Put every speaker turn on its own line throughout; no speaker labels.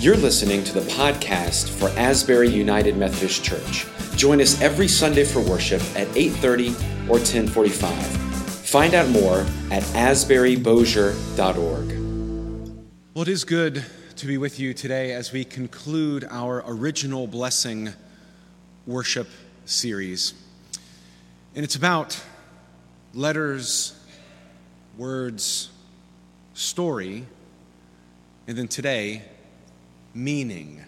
You're listening to the podcast for Asbury United Methodist Church. Join us every Sunday for worship at 8:30 or 10:45. Find out more at asburybosier.org.
Well, it is good to be with you today as we conclude our original blessing worship series. And it's about letters, words, story, and then today, meaning.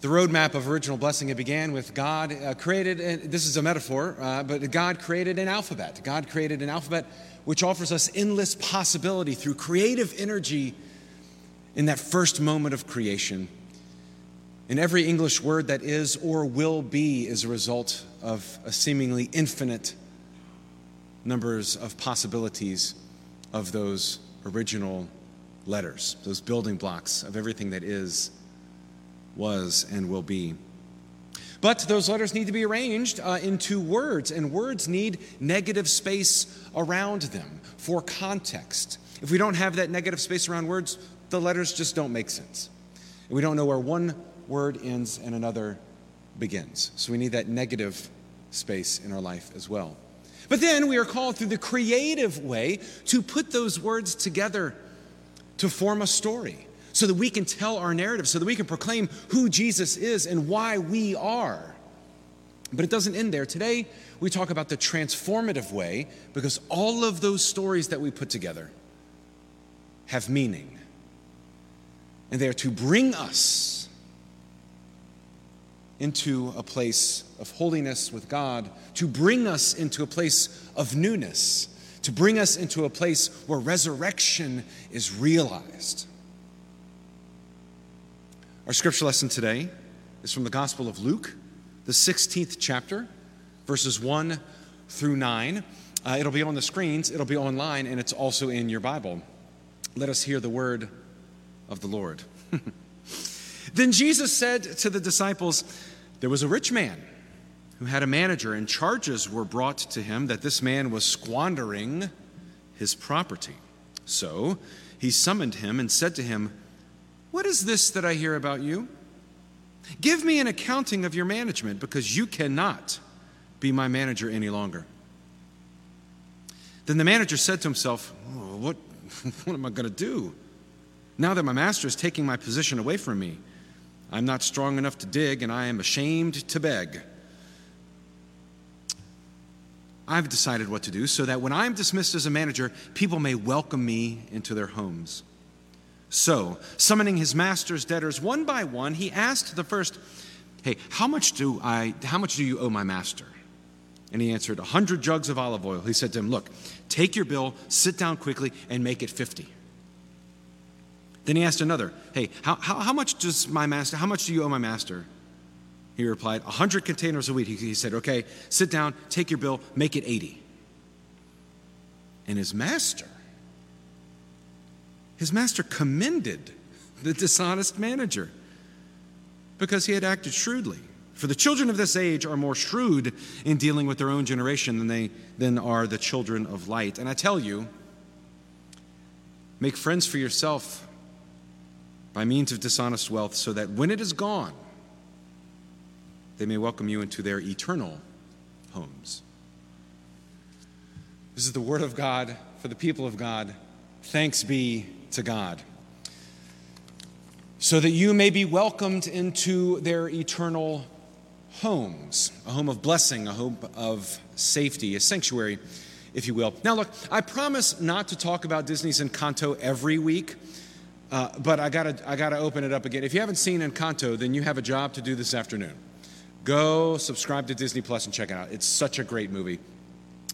The roadmap of original blessing, it began with God uh, created, and this is a metaphor, uh, but God created an alphabet. God created an alphabet which offers us endless possibility through creative energy in that first moment of creation. And every English word that is or will be is a result of a seemingly infinite numbers of possibilities of those original letters, those building blocks of everything that is, was, and will be. But those letters need to be arranged uh, into words, and words need negative space around them for context. If we don't have that negative space around words, the letters just don't make sense. And we don't know where one word ends and another begins. So we need that negative space in our life as well. But then we are called through the creative way to put those words together to form a story so that we can tell our narrative, so that we can proclaim who Jesus is and why we are. But it doesn't end there. Today, we talk about the transformative way because all of those stories that we put together have meaning. And they are to bring us into a place of holiness with God, to bring us into a place of newness, to bring us into a place where resurrection is realized. Our scripture lesson today is from the Gospel of Luke, the 16th chapter, verses 1 through 9. Uh, it'll be on the screens, it'll be online, and it's also in your Bible. Let us hear the word of the Lord. then Jesus said to the disciples, There was a rich man who had a manager, and charges were brought to him that this man was squandering his property. So he summoned him and said to him, What is this that I hear about you? Give me an accounting of your management, because you cannot be my manager any longer. Then the manager said to himself, oh, What, what am I going to do? Now that my master is taking my position away from me, I'm not strong enough to dig, and I am ashamed to beg. I've decided what to do so that when I'm dismissed as a manager, people may welcome me into their homes. So, summoning his master's debtors one by one, he asked the first, "Hey, how much do I how much do you owe my master?" And he answered, "A hundred jugs of olive oil." He said to him, "Look, take your bill, sit down quickly, and make it 50." Then he asked another, "Hey, how, how, how much does my master? How much do you owe my master?" He replied, A hundred containers a week. He said, Okay, sit down, take your bill, make it 80. And his master, his master commended the dishonest manager because he had acted shrewdly. For the children of this age are more shrewd in dealing with their own generation than they than are the children of light. And I tell you, make friends for yourself by means of dishonest wealth, so that when it is gone, they may welcome you into their eternal homes. This is the word of God for the people of God. Thanks be to God. So that you may be welcomed into their eternal homes, a home of blessing, a home of safety, a sanctuary, if you will. Now, look, I promise not to talk about Disney's Encanto every week. Uh, but I gotta, I gotta open it up again. If you haven't seen Encanto, then you have a job to do this afternoon. Go subscribe to Disney Plus and check it out. It's such a great movie.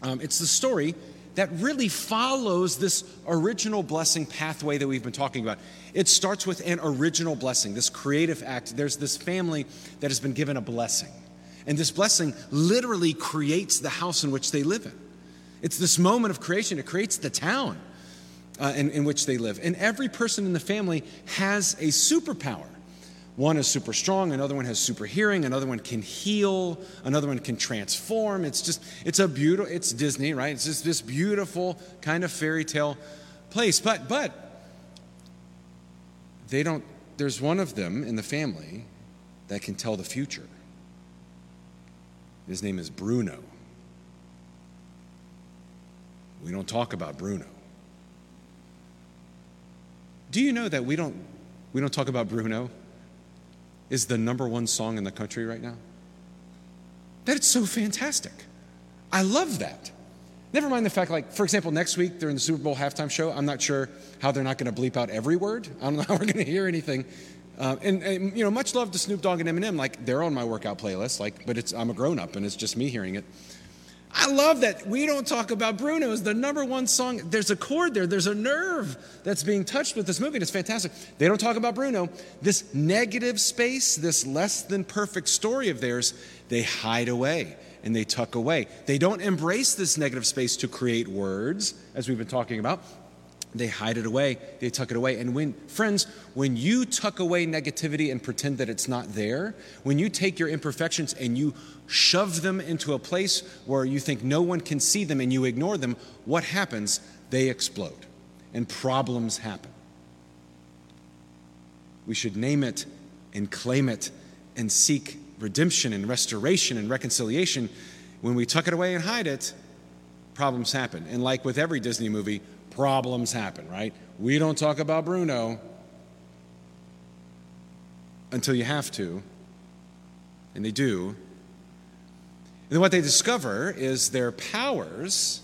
Um, it's the story that really follows this original blessing pathway that we've been talking about. It starts with an original blessing, this creative act. There's this family that has been given a blessing. And this blessing literally creates the house in which they live in. It's this moment of creation, it creates the town uh, in, in which they live. And every person in the family has a superpower. One is super strong, another one has super hearing, another one can heal, another one can transform. It's just, it's a beautiful, it's Disney, right? It's just this beautiful kind of fairy tale place. But, but, they don't, there's one of them in the family that can tell the future. His name is Bruno. We don't talk about Bruno. Do you know that we don't, we don't talk about Bruno is the number one song in the country right now? That's so fantastic. I love that. Never mind the fact, like, for example, next week during the Super Bowl halftime show, I'm not sure how they're not going to bleep out every word. I don't know how we're going to hear anything. Uh, and, and, you know, much love to Snoop Dogg and Eminem. Like, they're on my workout playlist. Like, but it's I'm a grown up, and it's just me hearing it. I love that we don't talk about Bruno as the number one song. There's a chord there, there's a nerve that's being touched with this movie, and it's fantastic. They don't talk about Bruno. This negative space, this less than perfect story of theirs, they hide away and they tuck away. They don't embrace this negative space to create words, as we've been talking about. They hide it away, they tuck it away. And when, friends, when you tuck away negativity and pretend that it's not there, when you take your imperfections and you shove them into a place where you think no one can see them and you ignore them, what happens? They explode and problems happen. We should name it and claim it and seek redemption and restoration and reconciliation. When we tuck it away and hide it, problems happen. And like with every Disney movie, problems happen, right? We don't talk about Bruno until you have to, and they do. And then what they discover is their powers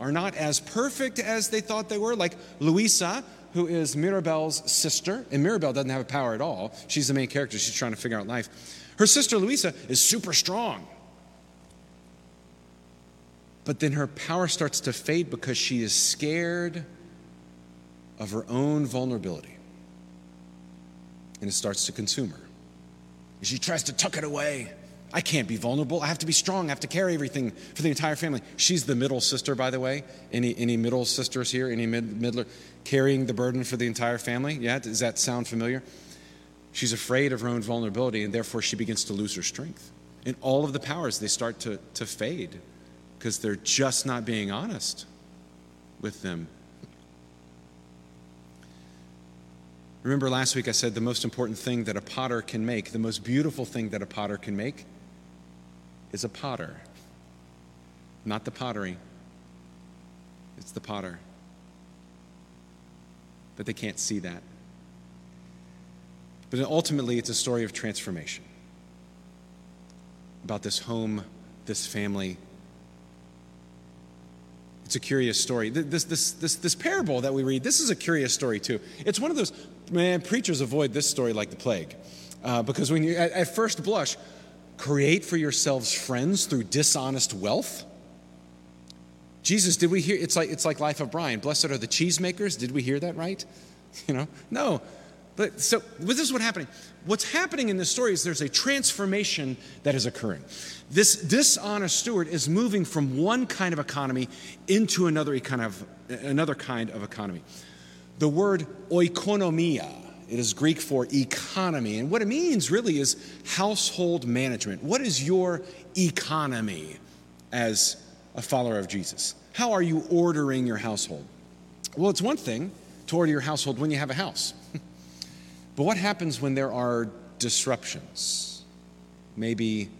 are not as perfect as they thought they were. Like Luisa, who is Mirabel's sister, and Mirabel doesn't have a power at all. She's the main character, she's trying to figure out life. Her sister Luisa is super strong. But then her power starts to fade because she is scared of her own vulnerability. And it starts to consume her. And she tries to tuck it away. I can't be vulnerable. I have to be strong. I have to carry everything for the entire family. She's the middle sister, by the way. Any, any middle sisters here? Any mid, middler carrying the burden for the entire family? Yeah, does that sound familiar? She's afraid of her own vulnerability, and therefore she begins to lose her strength. And all of the powers, they start to, to fade because they're just not being honest with them. Remember last week I said the most important thing that a potter can make, the most beautiful thing that a potter can make, is a potter. Not the pottery, it's the potter. But they can't see that. But ultimately, it's a story of transformation about this home, this family, it's a curious story. This, this, this, this parable that we read, this is a curious story too. It's one of those, man, preachers avoid this story like the plague. Uh, because when you, at, at first blush, create for yourselves friends through dishonest wealth. Jesus, did we hear? It's like, it's like Life of Brian. Blessed are the cheesemakers. Did we hear that right? You know, no. But so this is what's happening. What's happening in this story is there's a transformation that is occurring. This dishonest steward is moving from one kind of economy into another kind of another kind of economy. The word oikonomia, it is Greek for economy, and what it means really is household management. What is your economy as a follower of Jesus? How are you ordering your household? Well, it's one thing to order your household when you have a house. But what happens when there are disruptions? Maybe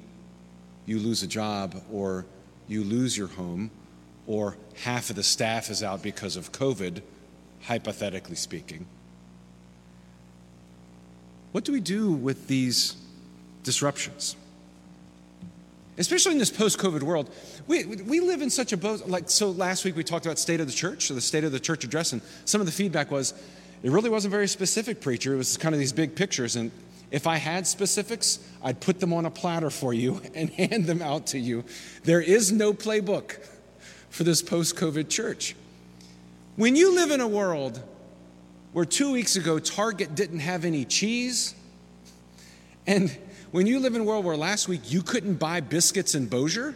you lose a job, or you lose your home, or half of the staff is out because of COVID, hypothetically speaking. What do we do with these disruptions? Especially in this post COVID world, we, we live in such a, boat like, so last week we talked about state of the church, or the state of the church address, and some of the feedback was, it really wasn't very specific, preacher. It was kind of these big pictures. And if I had specifics, I'd put them on a platter for you and hand them out to you. There is no playbook for this post COVID church. When you live in a world where two weeks ago Target didn't have any cheese, and when you live in a world where last week you couldn't buy biscuits in Bossier,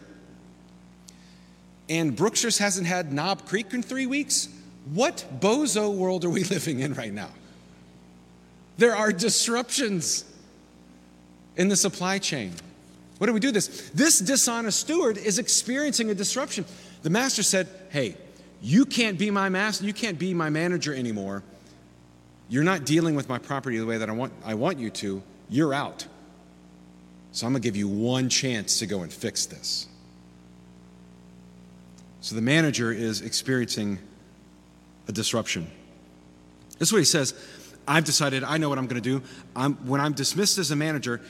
and Brookshire's hasn't had Knob Creek in three weeks, what bozo world are we living in right now? There are disruptions in the supply chain. What do we do this? This dishonest steward is experiencing a disruption. The master said, Hey, you can't be my master, you can't be my manager anymore. You're not dealing with my property the way that I want, I want you to. You're out. So I'm going to give you one chance to go and fix this. So the manager is experiencing a disruption. This is what he says I've decided, I know what I'm going to do. I'm, when I'm dismissed as a manager,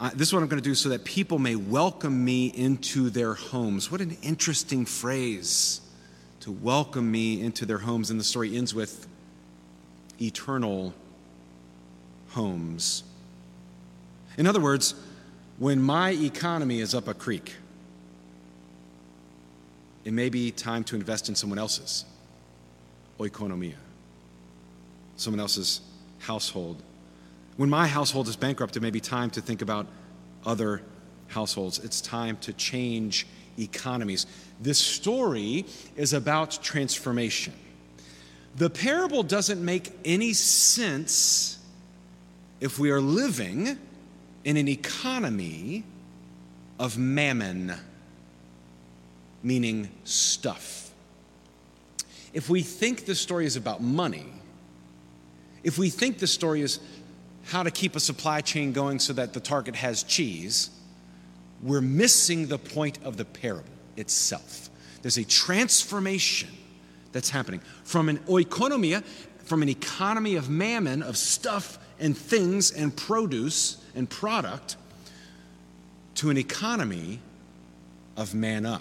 I, this is what I'm going to do so that people may welcome me into their homes. What an interesting phrase to welcome me into their homes. And the story ends with eternal homes. In other words, when my economy is up a creek, it may be time to invest in someone else's oikonomia, someone else's household. When my household is bankrupt, it may be time to think about other households. It's time to change economies. This story is about transformation. The parable doesn't make any sense if we are living in an economy of mammon, meaning stuff. If we think the story is about money, if we think the story is how to keep a supply chain going so that the target has cheese, we're missing the point of the parable itself. There's a transformation that's happening from an oikonomia, from an economy of mammon, of stuff and things and produce and product, to an economy of manna,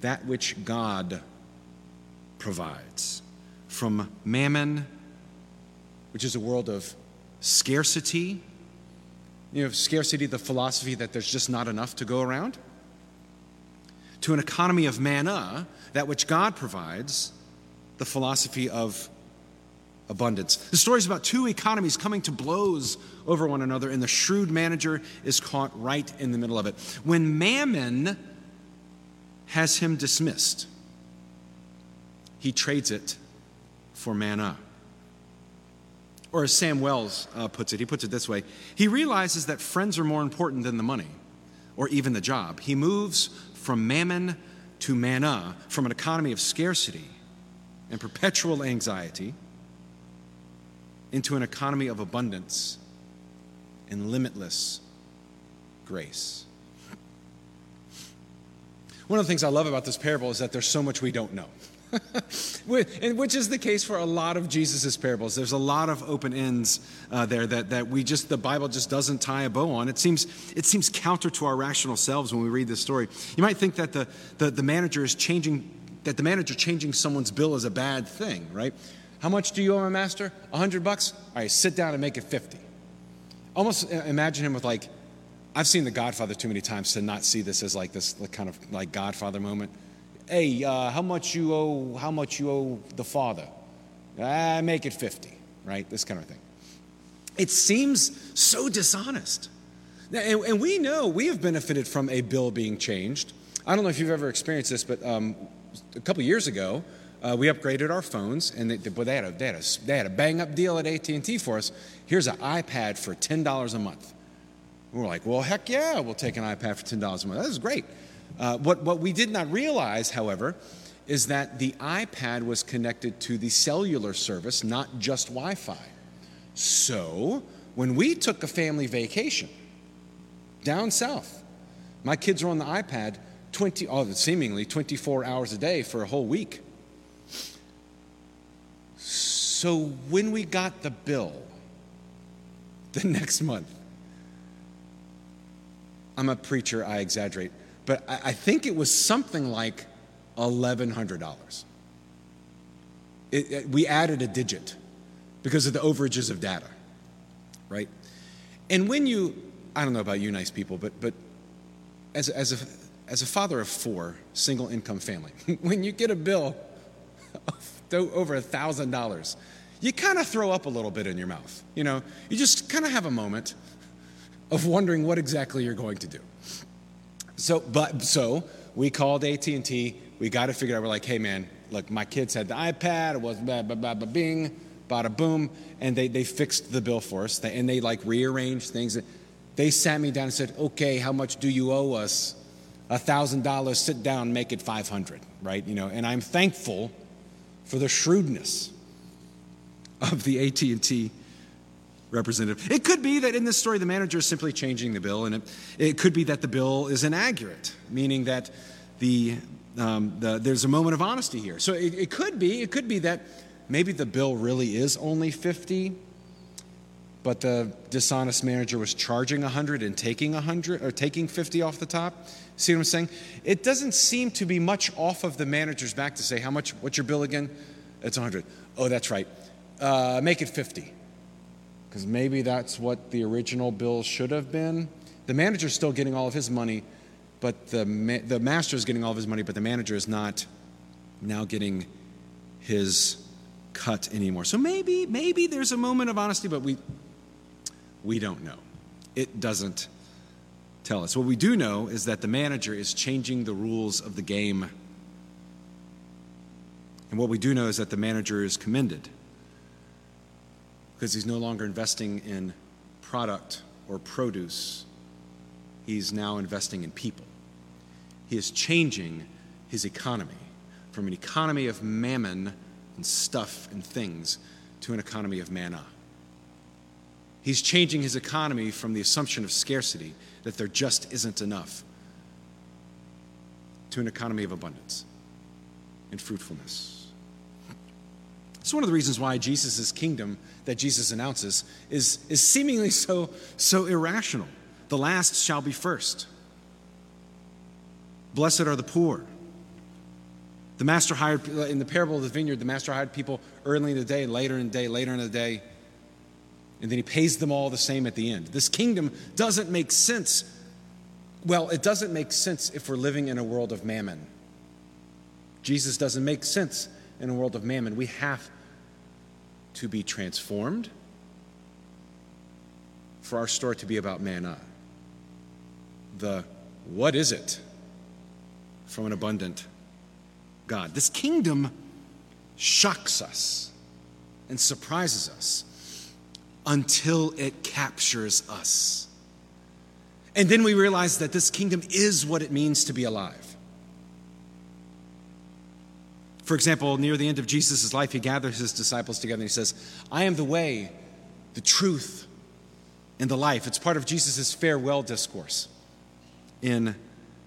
that which God provides. From mammon, which is a world of scarcity, you know, scarcity, the philosophy that there's just not enough to go around, to an economy of manna, that which God provides, the philosophy of abundance. The story is about two economies coming to blows over one another, and the shrewd manager is caught right in the middle of it. When Mammon has him dismissed, he trades it for manna. Or as Sam Wells uh, puts it, he puts it this way he realizes that friends are more important than the money or even the job. He moves from mammon to manna, from an economy of scarcity and perpetual anxiety into an economy of abundance and limitless grace. One of the things I love about this parable is that there's so much we don't know. which is the case for a lot of Jesus' parables. There's a lot of open ends uh, there that, that we just, the Bible just doesn't tie a bow on. It seems, it seems counter to our rational selves when we read this story. You might think that the, the, the manager is changing, that the manager changing someone's bill is a bad thing, right? How much do you owe my master? A hundred bucks? All right, sit down and make it 50. Almost uh, imagine him with like, I've seen The Godfather too many times to not see this as like this kind of like Godfather moment hey, uh, how much you owe, how much you owe the father? Ah, make it 50, right? This kind of thing. It seems so dishonest. And, and we know we have benefited from a bill being changed. I don't know if you've ever experienced this, but um, a couple years ago, uh, we upgraded our phones, and they, they, had a, they, had a, they had a bang up deal at AT&T for us. Here's an iPad for $10 a month. we're like, well, heck yeah, we'll take an iPad for $10 a month. That is great. Uh, what, what we did not realize, however, is that the iPad was connected to the cellular service, not just Wi Fi. So, when we took a family vacation down south, my kids were on the iPad 20, oh, seemingly 24 hours a day for a whole week. So, when we got the bill the next month, I'm a preacher, I exaggerate but I, I think it was something like $1,100. It, it, we added a digit because of the overages of data, right? And when you, I don't know about you nice people, but, but as, as, a, as a father of four, single income family, when you get a bill of over a $1,000, you kind of throw up a little bit in your mouth. You know, you just kind of have a moment of wondering what exactly you're going to do. So, but so we called AT and T. We got it figured out. We're like, hey man, look, my kids had the iPad. It was blah blah blah, blah bing, bada boom, and they they fixed the bill for us. They, and they like rearranged things. They sat me down and said, okay, how much do you owe us? A thousand dollars. Sit down, make it five hundred. Right? You know. And I'm thankful for the shrewdness of the AT&T representative. It could be that in this story the manager is simply changing the bill, and it, it could be that the bill is inaccurate, meaning that the, um, the there's a moment of honesty here. So it, it could be it could be that maybe the bill really is only 50 but the dishonest manager was charging 100 and taking 100 or taking 50 off the top. See what i'm saying? It doesn't seem to be much off of the manager's back to say how much what's your bill again? It's 100 oh that's right. Uh, make it 50 because maybe that's what the original bill should have been the manager's still getting all of his money but the, ma- the master is getting all of his money but the manager is not now getting his cut anymore so maybe maybe there's a moment of honesty but we we don't know. It doesn't tell us. What we do know is that the manager is changing the rules of the game. And what we do know is that the manager is commended because he's no longer investing in product or produce, he's now investing in people. He is changing his economy from an economy of mammon and stuff and things to an economy of manna. He's changing his economy from the assumption of scarcity, that there just isn't enough, to an economy of abundance and fruitfulness. It's one of the reasons why Jesus' kingdom that Jesus announces is, is seemingly so, so irrational. The last shall be first. Blessed are the poor. The master hired, in the parable of the vineyard, the master hired people early in the day, later in the day, later in the day and then he pays them all the same at the end. This kingdom doesn't make sense. Well, it doesn't make sense if we're living in a world of mammon. Jesus doesn't make sense in a world of mammon. We have to be transformed for our story to be about manna. The what is it from an abundant God? This kingdom shocks us and surprises us until it captures us. And then we realize that this kingdom is what it means to be alive. For example, near the end of Jesus' life, he gathers his disciples together and he says, I am the way, the truth, and the life. It's part of Jesus' farewell discourse in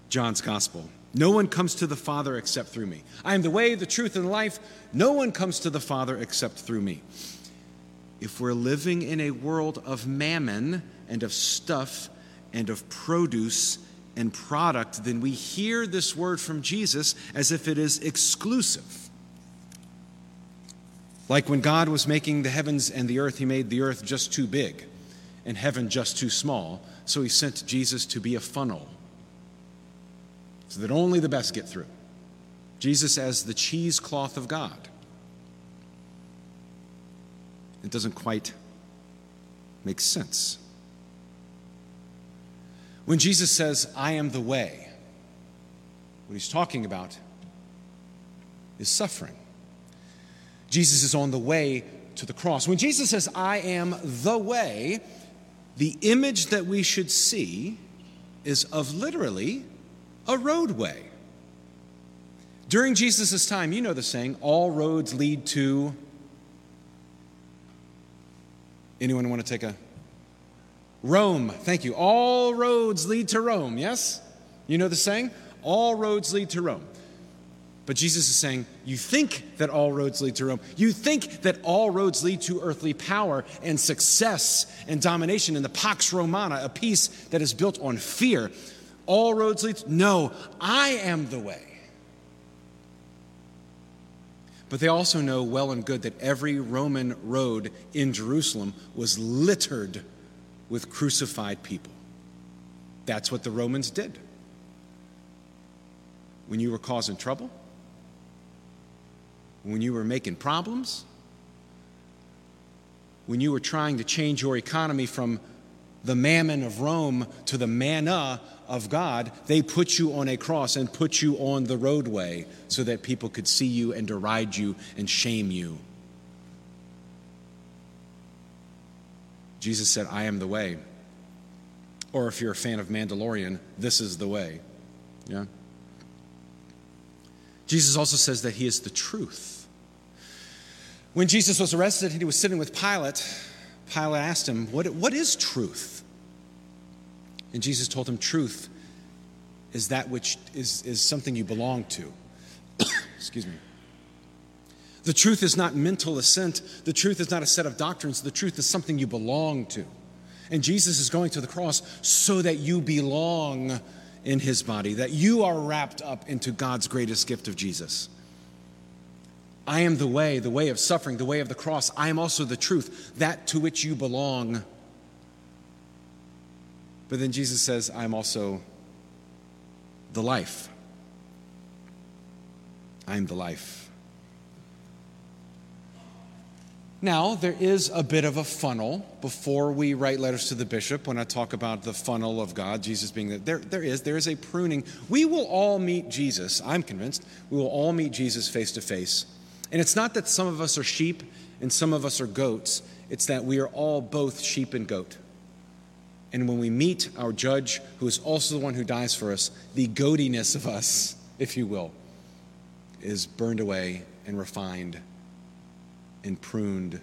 John's gospel. No one comes to the Father except through me. I am the way, the truth, and the life. No one comes to the Father except through me if we're living in a world of mammon and of stuff and of produce and product, then we hear this word from Jesus as if it is exclusive. Like when God was making the heavens and the earth, He made the earth just too big and heaven just too small, so He sent Jesus to be a funnel so that only the best get through. Jesus as the cheesecloth of God. It doesn't quite make sense. When Jesus says, I am the way, what he's talking about is suffering. Jesus is on the way to the cross. When Jesus says, I am the way, the image that we should see is of literally a roadway. During Jesus' time, you know the saying, all roads lead to Anyone want to take a Rome? Thank you. All roads lead to Rome. Yes? You know the saying? All roads lead to Rome. But Jesus is saying, You think that all roads lead to Rome. You think that all roads lead to earthly power and success and domination and the Pax Romana, a peace that is built on fear. All roads lead to, No, I am the way. But they also know well and good that every Roman road in Jerusalem was littered with crucified people. That's what the Romans did. When you were causing trouble, when you were making problems, when you were trying to change your economy from the mammon of Rome to the manna of God, they put you on a cross and put you on the roadway so that people could see you and deride you and shame you. Jesus said, I am the way. Or if you're a fan of Mandalorian, this is the way. Yeah? Jesus also says that he is the truth. When Jesus was arrested he was sitting with Pilate, Pilate asked him, What, what is truth? And Jesus told him, Truth is that which is, is something you belong to. Excuse me. The truth is not mental assent. The truth is not a set of doctrines. The truth is something you belong to. And Jesus is going to the cross so that you belong in his body, that you are wrapped up into God's greatest gift of Jesus. I am the way, the way of suffering, the way of the cross. I am also the truth, that to which you belong. But then Jesus says, I am also the life. I am the life. Now, there is a bit of a funnel before we write letters to the bishop when I talk about the funnel of God, Jesus being the, there. There is, there is a pruning. We will all meet Jesus, I'm convinced. We will all meet Jesus face to face. And it's not that some of us are sheep and some of us are goats, it's that we are all both sheep and goat. And when we meet our judge, who is also the one who dies for us, the goatiness of us, if you will, is burned away and refined and pruned.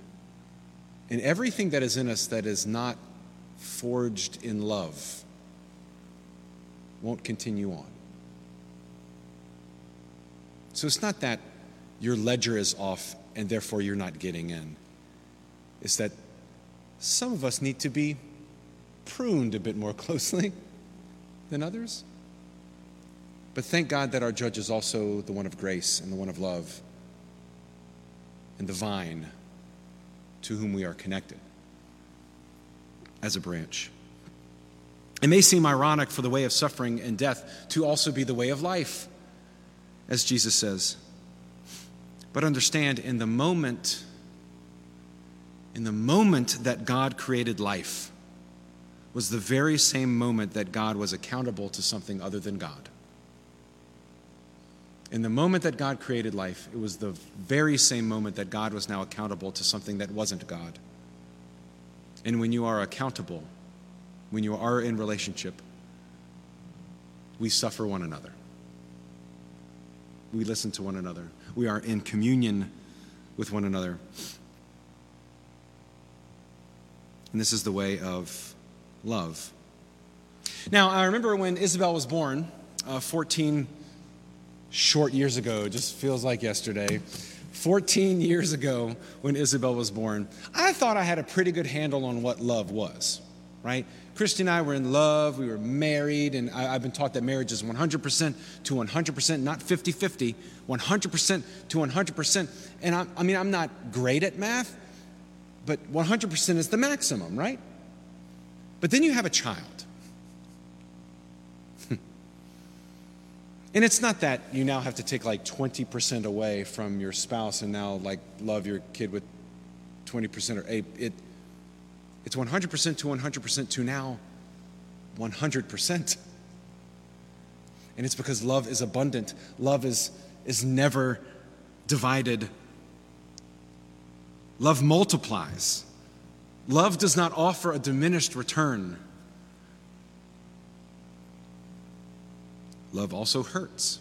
And everything that is in us that is not forged in love won't continue on. So it's not that your ledger is off and therefore you're not getting in. It's that some of us need to be pruned a bit more closely than others. But thank God that our judge is also the one of grace and the one of love and the vine to whom we are connected as a branch. It may seem ironic for the way of suffering and death to also be the way of life, as Jesus says. But understand, in the moment, in the moment that God created life, was the very same moment that God was accountable to something other than God. In the moment that God created life, it was the very same moment that God was now accountable to something that wasn't God. And when you are accountable, when you are in relationship, we suffer one another. We listen to one another. We are in communion with one another. And this is the way of love. Now, I remember when Isabel was born, uh, 14 short years ago, it just feels like yesterday. 14 years ago, when Isabel was born, I thought I had a pretty good handle on what love was, right? Christy and I were in love, we were married, and I, have been taught that marriage is 100% to 100%, not 50 50, 100% to 100%. And I, I mean, I'm not great at math, but 100% is the maximum, right? But then you have a child. And it's not that you now have to take like 20% away from your spouse and now like love your kid with 20% or it, it it's 100% to 100% to now 100%. And it's because love is abundant. Love is is never divided. Love multiplies. Love does not offer a diminished return. Love also hurts.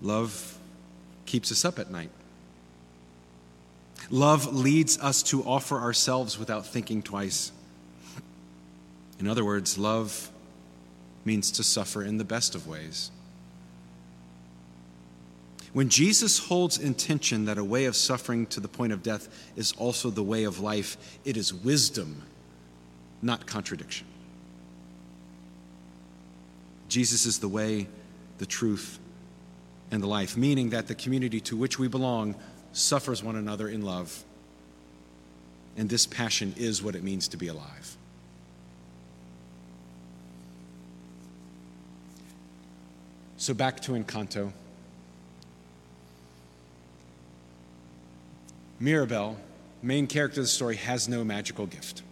Love keeps us up at night. Love leads us to offer ourselves without thinking twice. In other words, love means to suffer in the best of ways. When Jesus holds intention that a way of suffering to the point of death is also the way of life, it is wisdom, not contradiction. Jesus is the way, the truth, and the life, meaning that the community to which we belong suffers one another in love. And this passion is what it means to be alive. So back to Encanto. Mirabel, main character of the story, has no magical gift.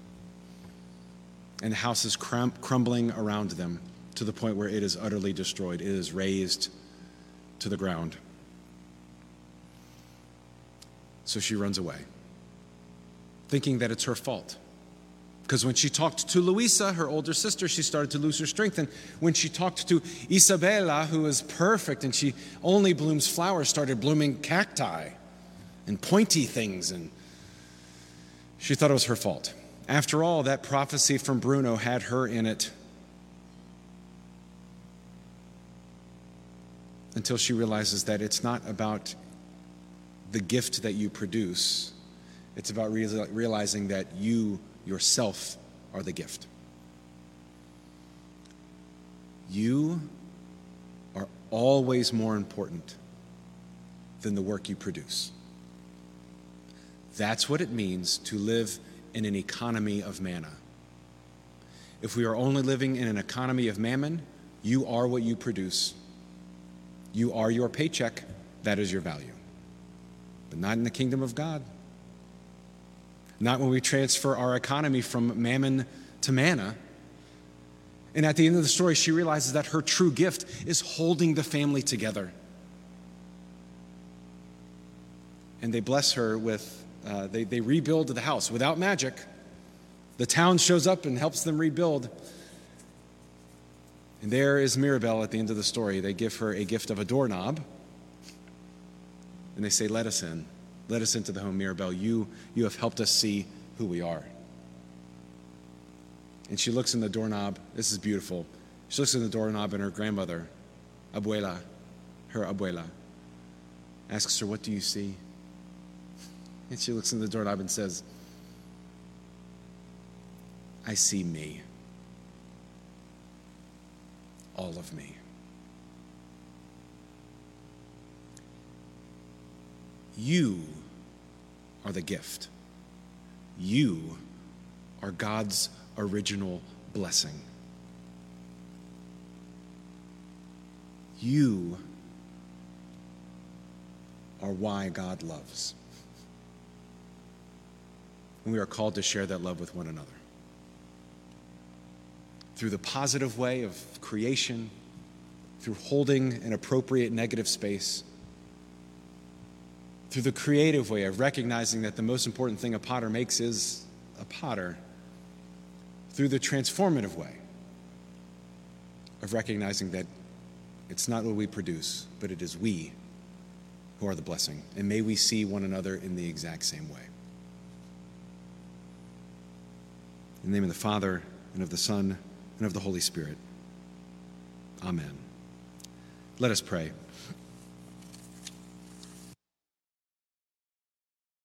And the house is crum- crumbling around them to the point where it is utterly destroyed. It is razed to the ground. So she runs away, thinking that it's her fault. Because when she talked to Luisa, her older sister, she started to lose her strength. And when she talked to Isabela, who is perfect and she only blooms flowers, started blooming cacti. and pointy things, and she thought it was her fault. After all, that prophecy from Bruno had her in it until she realizes that it's not about the gift that you produce, it's about realizing that you yourself are the gift. You are always more important than the work you produce. That's what it means to live in an economy of manna. If we are only living in an economy of mammon, you are what you produce. You are your paycheck. That is your value. But not in the kingdom of God. Not when we transfer our economy from mammon to manna. And at the end of the story, she realizes that her true gift is holding the family together. And they bless her with uh, they, they rebuild the house without magic. The town shows up and helps them rebuild. And there is Mirabel at the end of the story. They give her a gift of a doorknob. And they say, Let us in. Let us into the home, Mirabel. You, you have helped us see who we are. And she looks in the doorknob. This is beautiful. She looks in the doorknob, and her grandmother, Abuela, her abuela, asks her, What do you see? And she looks in the doorknob and says, I see me. All of me. You are the gift. You are God's original blessing. You are why God loves. And we are called to share that love with one another. Through the positive way of creation, through holding an appropriate negative space, through the creative way of recognizing that the most important thing a potter makes is a potter, through the transformative way of recognizing that it's not what we produce, but it is we who are the blessing. And may we see one another in the exact same way. In the name of the Father, and of the Son, and of the Holy Spirit. Amen. Let us pray.